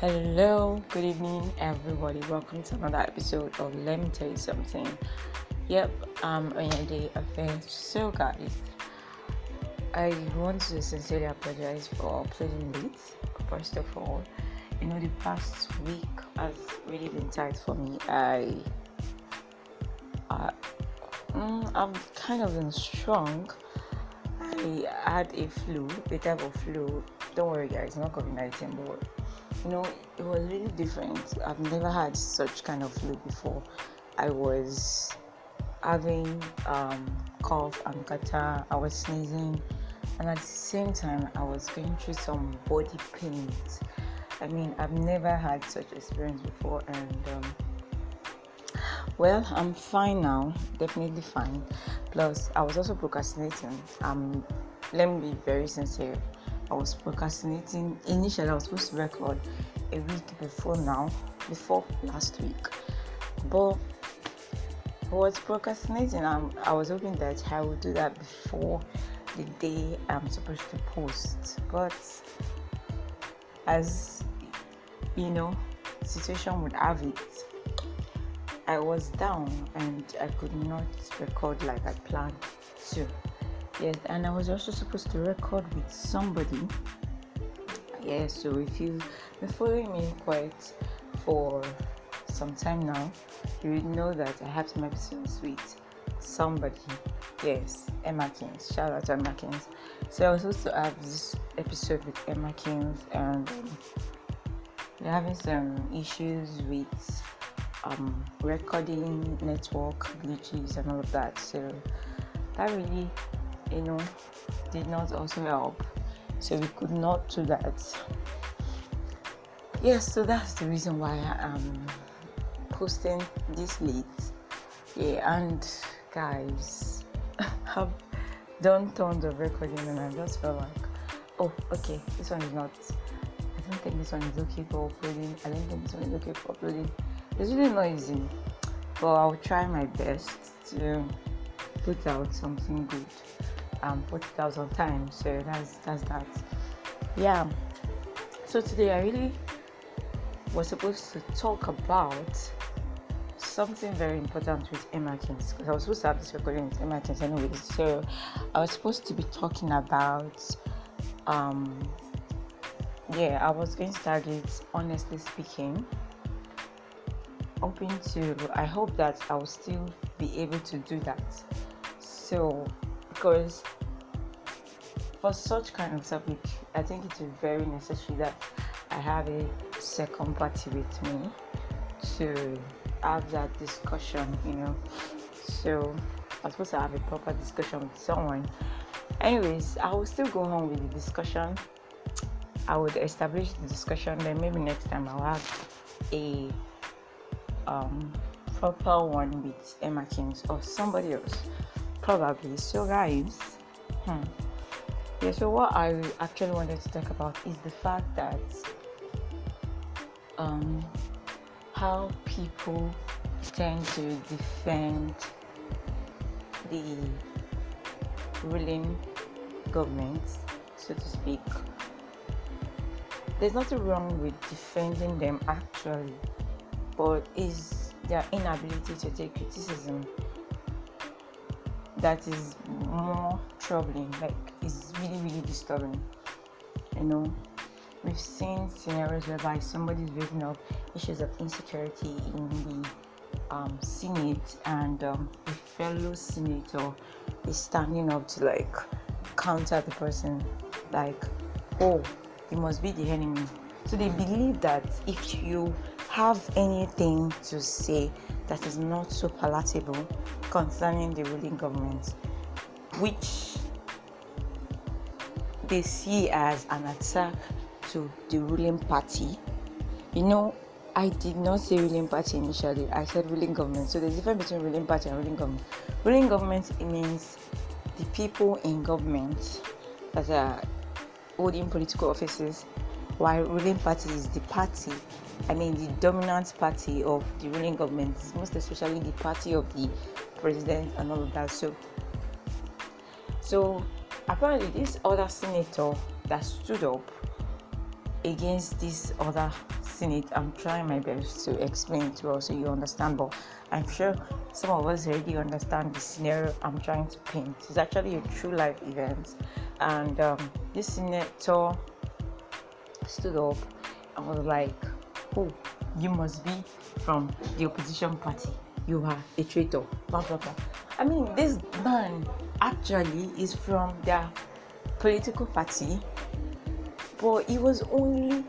Hello, good evening, everybody. Welcome to another episode of Let Me Tell You Something. Yep, I'm on your day affair. So, guys, I want to sincerely apologize for playing late. First of all, you know, the past week has really been tight for me. I, I mm, I'm kind of been strong. I had a flu, a type of flu. Don't worry, guys, not COVID 19, but you know, it was really different. I've never had such kind of flu before. I was having um, cough and catarrh, I was sneezing, and at the same time, I was going through some body pains. I mean, I've never had such experience before, and um, well, I'm fine now, definitely fine. Plus, I was also procrastinating. Um, let me be very sincere. I was procrastinating. Initially, I was supposed to record a week before now, before last week, but I was procrastinating. Um, I was hoping that I would do that before the day I'm supposed to post, but as you know, situation would have it. I was down and I could not record like I planned to. Yes, and I was also supposed to record with somebody. Yes, so if you've been following me quite for some time now, you would know that I have some episodes with somebody. Yes, Emma Kings. Shout out to Emma Kings. So I was supposed to have this episode with Emma Kings, and we're having some issues with um, recording network glitches and all of that. So that really you know, did not also help. So we could not do that. Yes, so that's the reason why I'm posting this late. Yeah, and guys, have done tons of recording and I just felt like, oh, okay, this one is not. I don't think this one is okay for uploading. I don't think this one is okay for uploading. It's really noisy, but I'll try my best to put out something good um, 40,000 times. So that's that's that. Yeah. So today I really was supposed to talk about something very important with Kings because I was supposed to have this recording with Kings anyway. So I was supposed to be talking about um yeah, I was going to target honestly speaking. Hoping to I hope that I will still be able to do that. So because for such kind of topic, I think it is very necessary that I have a second party with me to have that discussion, you know. So I'm supposed to have a proper discussion with someone. Anyways, I will still go on with the discussion. I would establish the discussion, then maybe next time I'll have a um, proper one with Emma Kings or somebody else probably so guys hmm. yeah so what i actually wanted to talk about is the fact that um how people tend to defend the ruling government so to speak. There's nothing wrong with defending them actually but is their inability to take criticism that is more troubling like it's really really disturbing you know? We've seen scenarios whereby somebody's raising up issues of insecurity in the um, senate and um, a fellow senator is standing up to like counter the person like oh he must be the enemy. So they believe that if you have anything to say that is not so palatable concerning the ruling government, which they see as an attack to the ruling party. You know, I did not say ruling party initially, I said ruling government. So there's a difference between ruling party and ruling government. Ruling government means the people in government that are holding political offices, while ruling party is the party I mean, the dominant party of the ruling government, most especially the party of the president and all of that. So, so apparently, this other senator that stood up against this other Senate. I'm trying my best to explain it well so you understand, but I'm sure some of us already understand the scenario I'm trying to paint. It's actually a true life event, and um, this senator stood up and was like, "Oh, you must be from the opposition party. You are a traitor." Blah blah blah. I mean, this man actually is from their political party, but he was only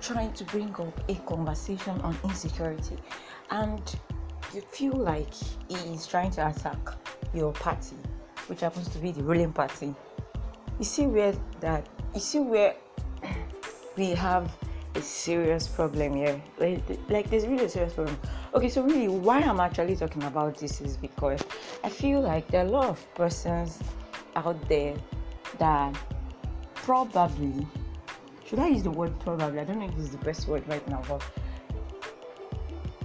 trying to bring up a conversation on insecurity, and you feel like he is trying to attack your party, which happens to be the ruling party. You see where that you see where we have a serious problem here. Like, like there's really a serious problem. Okay, so really, why I'm actually talking about this is because I feel like there are a lot of persons out there that probably should I use the word probably? I don't know if is the best word right now, but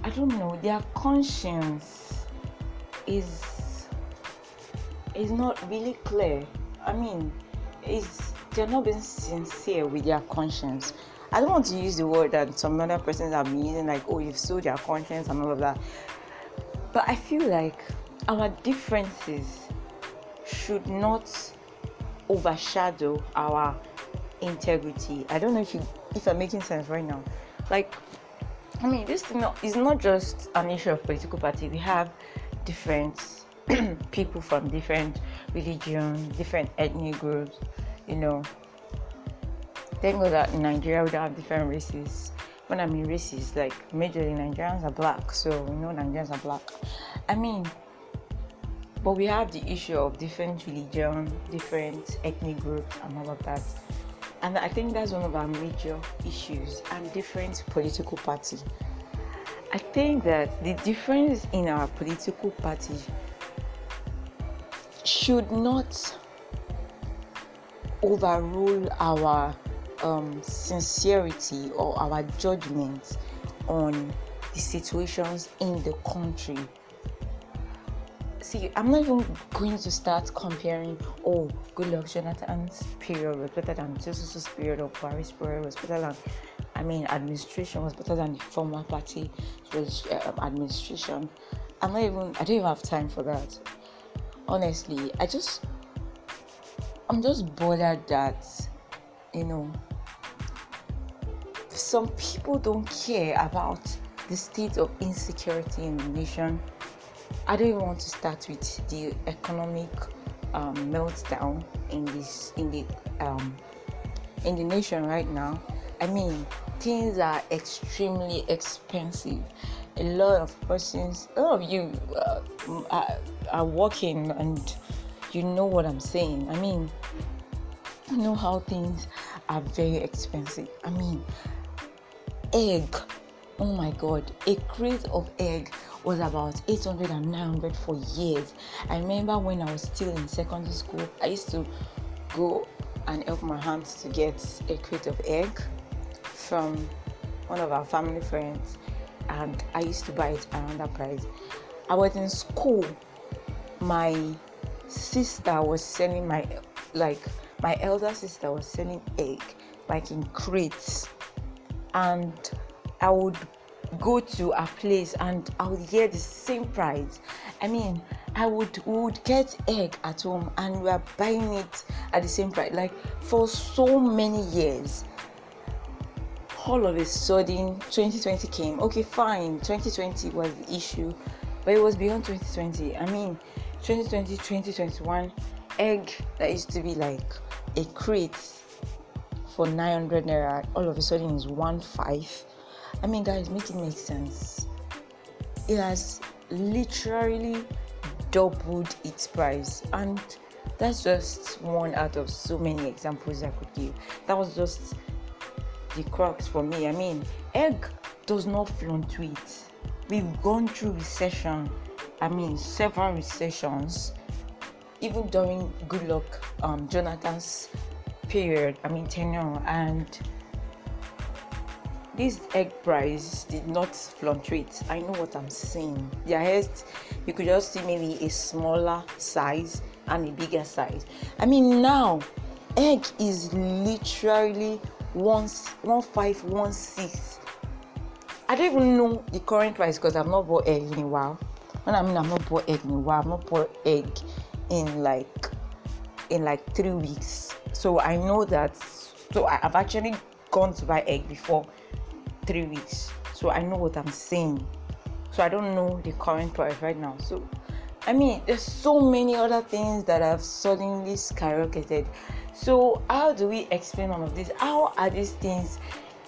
I don't know. Their conscience is is not really clear. I mean, is they're not being sincere with their conscience. I don't want to use the word that some other persons are using, like, oh, you've sold your conscience and all of that. But I feel like our differences should not overshadow our integrity. I don't know if you if I'm making sense right now. Like, I mean, this is not just an issue of political party. We have different people from different religions, different ethnic groups. You know, thank God that in Nigeria we don't have different races. When I mean races, like majorly Nigerians are black, so we know Nigerians are black. I mean, but we have the issue of different religion, different ethnic groups, and all of that. And I think that's one of our major issues and different political parties. I think that the difference in our political party should not overrule our um, sincerity or our judgment on the situations in the country see, I'm not even going to start comparing, oh, Goodluck, Jonathan's period was better than Jesus' period or Paris period was better than, I mean, administration was better than the former party uh, administration. I'm not even, I don't even have time for that. Honestly, I just, I'm just bothered that, you know, some people don't care about the state of insecurity in the nation I don't even want to start with the economic um, meltdown in this in the um, in the nation right now. I mean, things are extremely expensive. A lot of persons, a lot of you uh, are, are working, and you know what I'm saying. I mean, you know how things are very expensive. I mean, egg. Oh my God, a crate of egg was about 800 and 900 for years. I remember when I was still in secondary school, I used to go and help my hands to get a crate of egg from one of our family friends, and I used to buy it around that price. I was in school, my sister was selling my like my elder sister was selling egg like in crates and I would go to a place and I would hear the same price. I mean, I would would get egg at home and we are buying it at the same price, like for so many years. All of a sudden, 2020 came. Okay, fine, 2020 was the issue, but it was beyond 2020. I mean, 2020, 2021, egg that used to be like a crate for 900 naira all of a sudden is 1.5 I mean, guys, make it make sense. It has literally doubled its price, and that's just one out of so many examples I could give. That was just the crux for me. I mean, egg does not fluctuate. We've gone through recession. I mean, several recessions, even during Goodluck um, Jonathan's period. I mean, tenure and this egg price did not fluctuate. I know what I'm saying. The highest you could just see maybe a smaller size and a bigger size. I mean now egg is literally one one five one six i don't even know the current price because i've not bought egg in a while when i mean i've not bought egg in a while i've not bought egg in like in like three weeks so i know that so i've actually gone to buy egg before three weeks. So i know what i'm saying. So i don't know the current price right now. So i mean there's so many other things that have suddenly skyrocketed. So how do we explain all of this? How are these things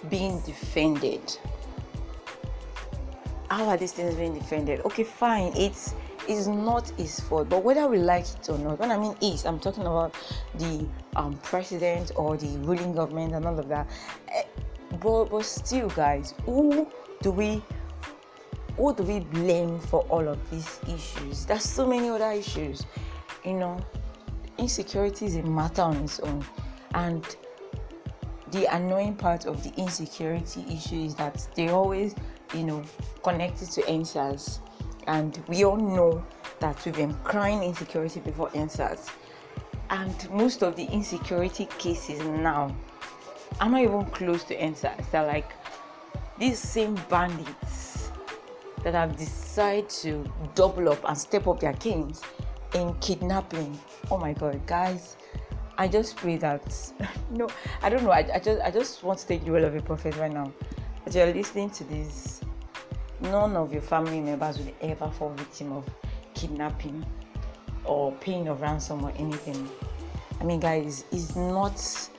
being defended? How are these things being defended? Okay fine. It's is not his fault but whether we like it or not when i mean is i'm talking about the um, president or the ruling government and all of that. Eh, but but still guys who do we who do we blame for all of these issues? There's so many other issues. You know insecurity is a matter on its own. And the annoying part of the insecurity issue is that they always you know connected to answers and we all know that we've been crying insecurity before answers and most of the insecurity cases now are not even close to answers they're like these same bandits that have decided to double up and step up their games in kidnapping. Oh my god guys i just pray that no i don't know. I, I just i just want to take the role of a prophet right now. As you're listening to this none of your family members will ever fall victim of kidnapping or paying of ransom or anything. I mean, guys, it's not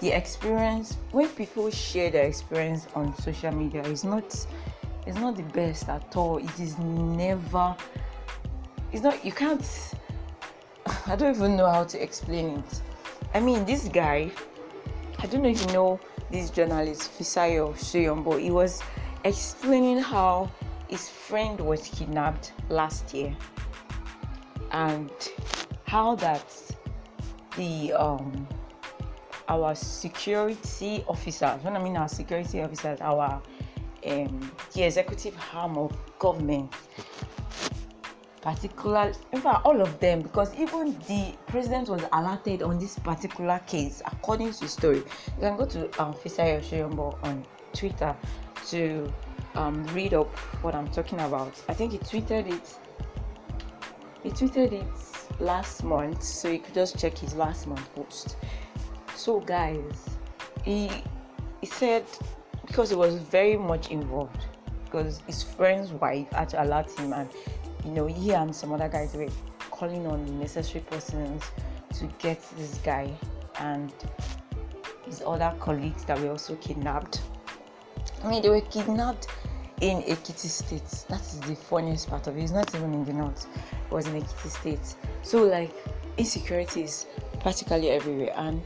the experience when people share their experience on social media. It's not it's not the best at all. It is never. It's not. You can't. I don't even know how to explain it. I mean, this guy. I don't know if you know this journalist Fisayo Soyombo. He was explaining how his friend was kidnapped last year and how that the um our security officers when i mean our security officers our um the executive arm of government particular in fact all of them because even the president was alerted on this particular case according to the story. You can go to um Soyombo on twitter to um, read up what I'm talking about. I think he tweeted it. He tweeted it last month, so you could just check his last month post. So, guys, he he said because he was very much involved because his friend's wife had to alert him, and you know he and some other guys were calling on necessary persons to get this guy and his other colleagues that were also kidnapped I mean, they were kidnapped in Ekiti State. That is the funniest part of it. It's not even in the north. It was in Ekiti State. So like insecurity is practically everywhere, and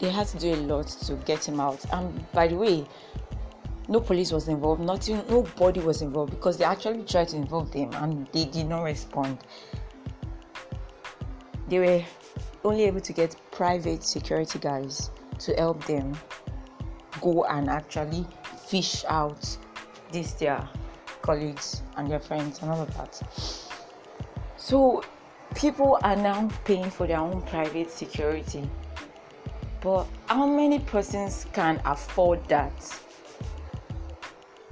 they had to do a lot to get him out. And by the way, no police was involved. Nothing. Nobody was involved because they actually tried to involve them, and they did not respond. They were only able to get private security guys to help them go and actually fish out these their colleagues and their friends and all of that. So people are now paying for their own private security. But how many persons can afford that?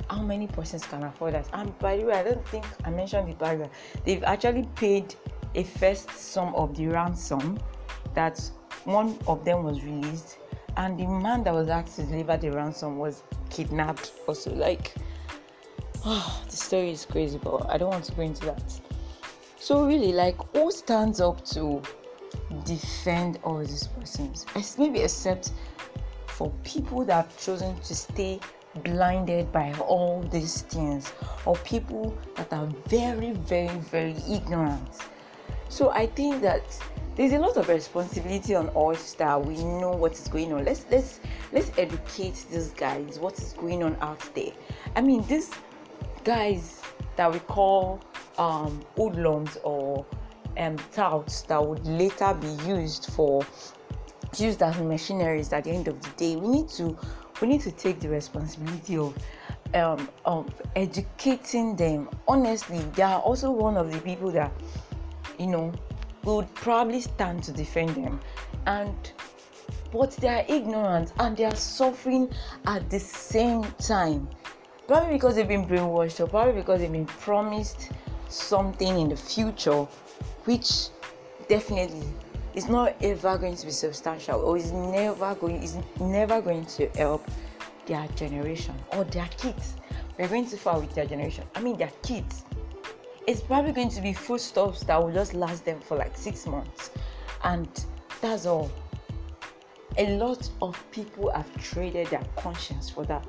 How many persons can afford that? And by the way, I don't think I mentioned the barrier. They've actually paid a first sum of the ransom that one of them was released, and the man that was asked to deliver the ransom was kidnapped also like oh, the story is crazy but i don't want to go into that. So really like who stands up to defend all these persons? Maybe except for people that have chosen to stay blinded by all these things or people that are very very very ignorant. So i think that there's a lot of responsibility on us that we know what is going on. Let's let's let's educate these guys what is going on out there. I mean these guys that we call um hoodlums or um touts that would later be used for used as machineries at the end of the day we need to we need to take the responsibility of um, of educating them. Honestly they are also one of the people that you know would probably stand to defend them. And but they are ignorant and they are suffering at the same time. Probably because they've been brainwashed, or probably because they've been promised something in the future, which definitely is not ever going to be substantial or is never going is never going to help their generation or their kids. We're going too far with their generation. I mean their kids. It's probably going to be foodstuffs that will just last them for like six months. And that's all. A lot of people have traded their conscience for that.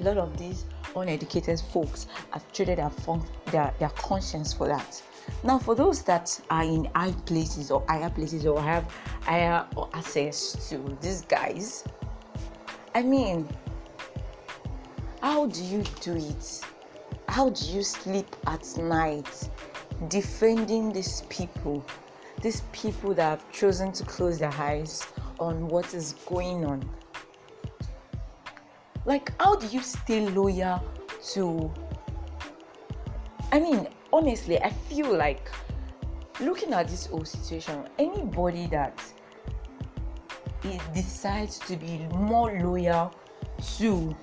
A lot of these uneducated folks have traded their, fun- their, their conscience for that. Now, for those that are in high places or higher places or have higher access to these guys, I mean, how do you do it? How do you sleep at night defending these people? These people that have chosen to close their eyes on what is going on. Like, how do you stay loyal to? I mean, honestly, I feel like looking at this whole situation, anybody that decides to be more loyal to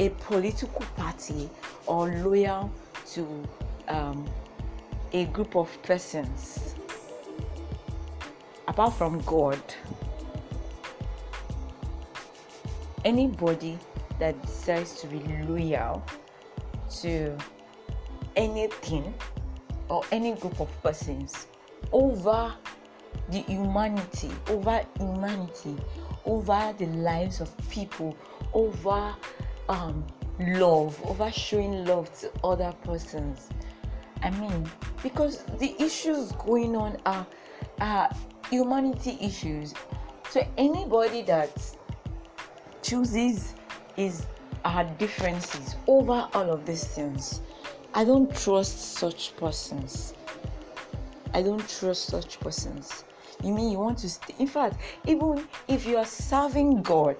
a political party or loyal to um, a group of persons. Apart from God, anybody that decides to be loyal to anything or any group of persons over the humanity, over humanity, over the lives of people, over um, love, over showing love to other persons. I mean, because the issues going on are, are humanity issues. So anybody that chooses is our differences over all of these things I don't trust such persons. I don't trust such persons. You mean you want to? In fact, even if you are serving God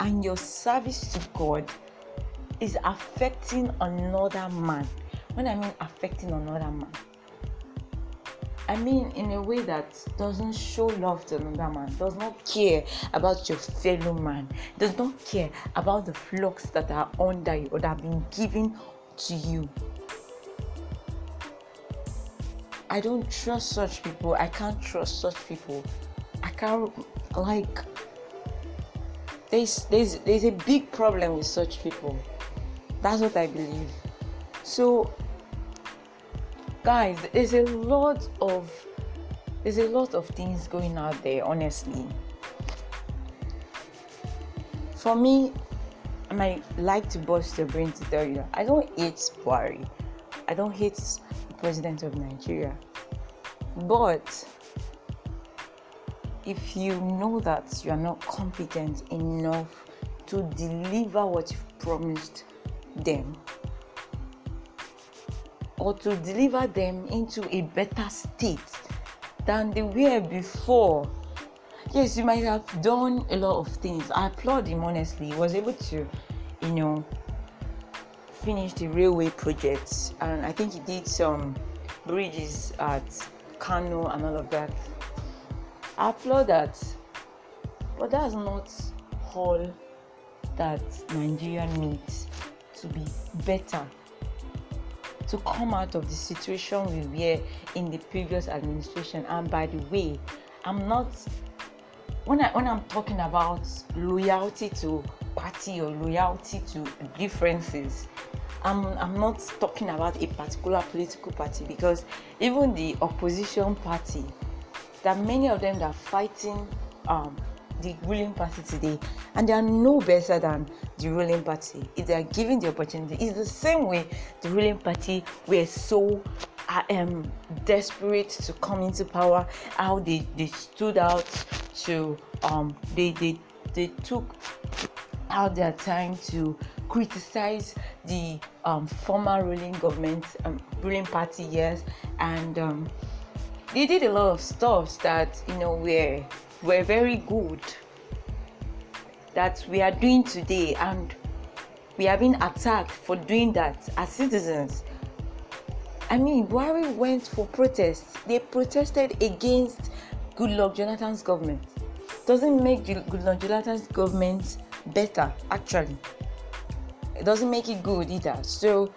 and your service to God is affecting another man, when I mean affecting another man, I mean in a way that doesn't show love to another man, does not care about your fellow man, does not care about the flocks that are under you or that have been given to you. I don't trust such people. I can't trust such people. I can't like there's there's there's a big problem with such people. That's what I believe. So guys, there's a lot of there's a lot of things going out there, honestly. For me, I might like to bust your brain to tell you I don't hate Buhari. I don't hate president of Nigeria. But if you know that you are not competent enough to deliver what you've promised them, or to deliver them into a better state than they were before. Yes, you might have done a lot of things. I applaud him honestly. He was able to, you know, finish the railway projects, and I think he did some bridges at Kano and all of that. I applaud that, but that's not all that Nigeria needs to be better to come out of the situation we were in the previous administration. And by the way, I'm not when I when I'm talking about loyalty to party or loyalty to differences, I'm, I'm not talking about a particular political party because even the opposition party, are many of them that are fighting um, the ruling party today, and they are no better than the ruling party if they are given the opportunity. It's the same way the ruling party were so um, desperate to come into power, how they, they stood out to um, they, they they took out their time to criticize the um, former ruling government, um, ruling party, yes, and um, they did a lot of stuff that you know were were very good that we are doing today, and we are being attacked for doing that as citizens. I mean, Buhari went for protests. They protested against Goodluck Jonathan's government doesn't make Goodluck Jonathan's government better. Actually, it doesn't make it good either. So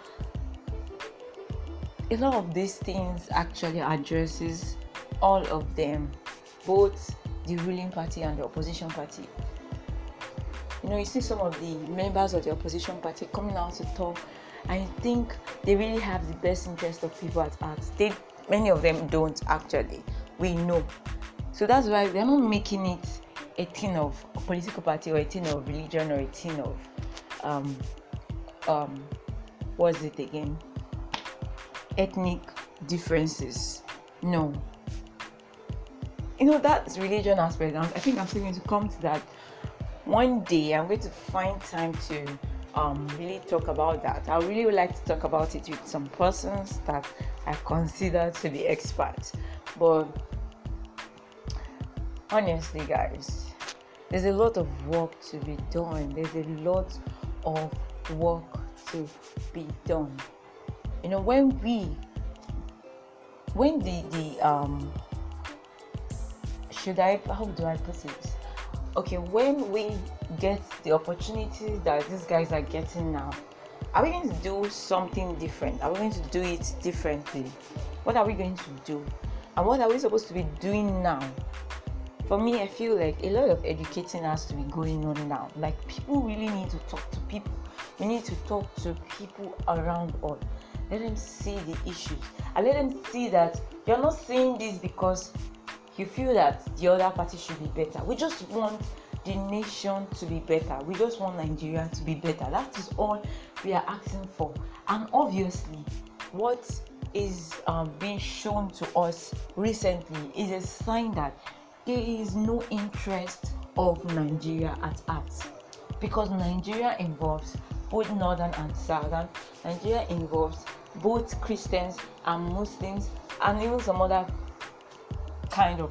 a lot of these things actually addresses all of them, both the ruling party and the opposition party. You know, you see some of the members of the opposition party coming out to talk, and you think they really have the best interest of people at heart. They, many of them don't actually. We know. So that's why they're not making it a thing of a political party or a thing of religion or a thing of um um what's it again? Ethnic differences. No. You know that's religion aspect. I think I'm still going to come to that one day. I'm going to find time to um, really talk about that. I really would like to talk about it with some persons that I consider to be experts. But honestly, guys, there's a lot of work to be done. There's a lot of work to be done. You know, when we, when the the um, should I how do I put it? Okay, when we get the opportunities that these guys are getting now, are we going to do something different? Are we going to do it differently? What are we going to do? And what are we supposed to be doing now for me, I feel like a lot of educating has to be going on now. Like people really need to talk to people. We need to talk to people around us. Let them see the issues. And let them see that you're not saying this because you feel that the other party should be better. We just want the nation to be better. We just want Nigeria to be better. That is all we are asking for. And obviously, what is um, being shown to us recently is a sign that there is no interest of Nigeria at heart because Nigeria involves both northern and southern. Nigeria involves both Christians and Muslims and even some other kind of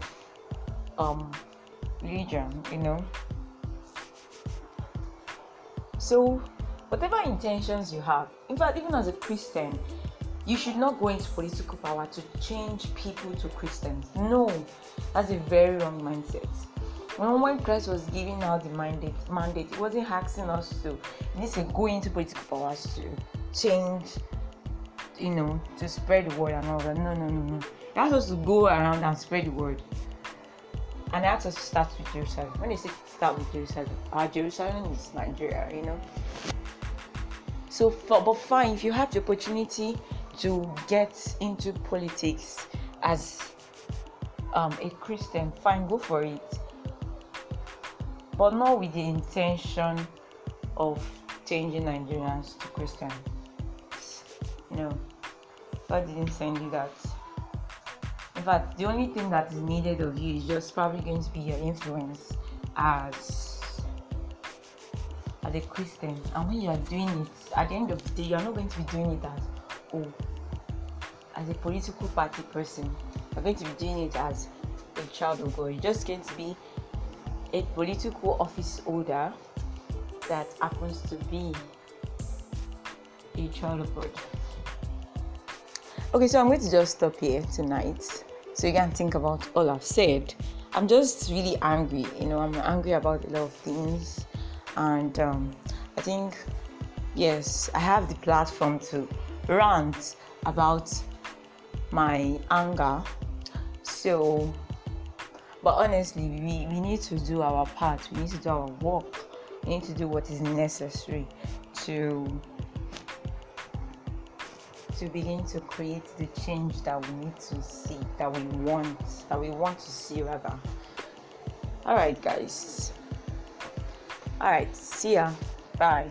um, religion, you know. So, whatever intentions you have, in fact, even as a Christian, you should not go into political power to change people to Christians. No, that's a very wrong mindset. When, when Christ was giving out the mandate, mandate, he wasn't asking us to this is go into political powers to change, you know, to spread the word and all that. No, no, no, no. Asked us to go around and spread the word. And asked us to start with Jerusalem. When they say start with Jerusalem, our Jerusalem is Nigeria, you know. So, for, but fine, if you have the opportunity to get into politics as um, a Christian, fine, go for it. But not with the intention of changing Nigerians to Christians. No, God didn't send you that. In fact, the only thing that is needed of you is just probably going to be your influence as as a Christian. And when you are doing it, at the end of the day, you are not going to be doing it as oh, as a political party person, you're going to be doing it as a child of God. You're just going to be a political office holder that happens to be a child of God. Okay, so I'm going to just stop here tonight so you can think about all I've said. I'm just really angry, you know, I'm angry about a lot of things, and um, I think, yes, I have the platform to rant about my anger. So, but honestly, we, we need to do our part, we need to do our work, we need to do what is necessary to to begin to create the change that we need to see, that we want, that we want to see rather. All right, guys. All right, see ya. Bye.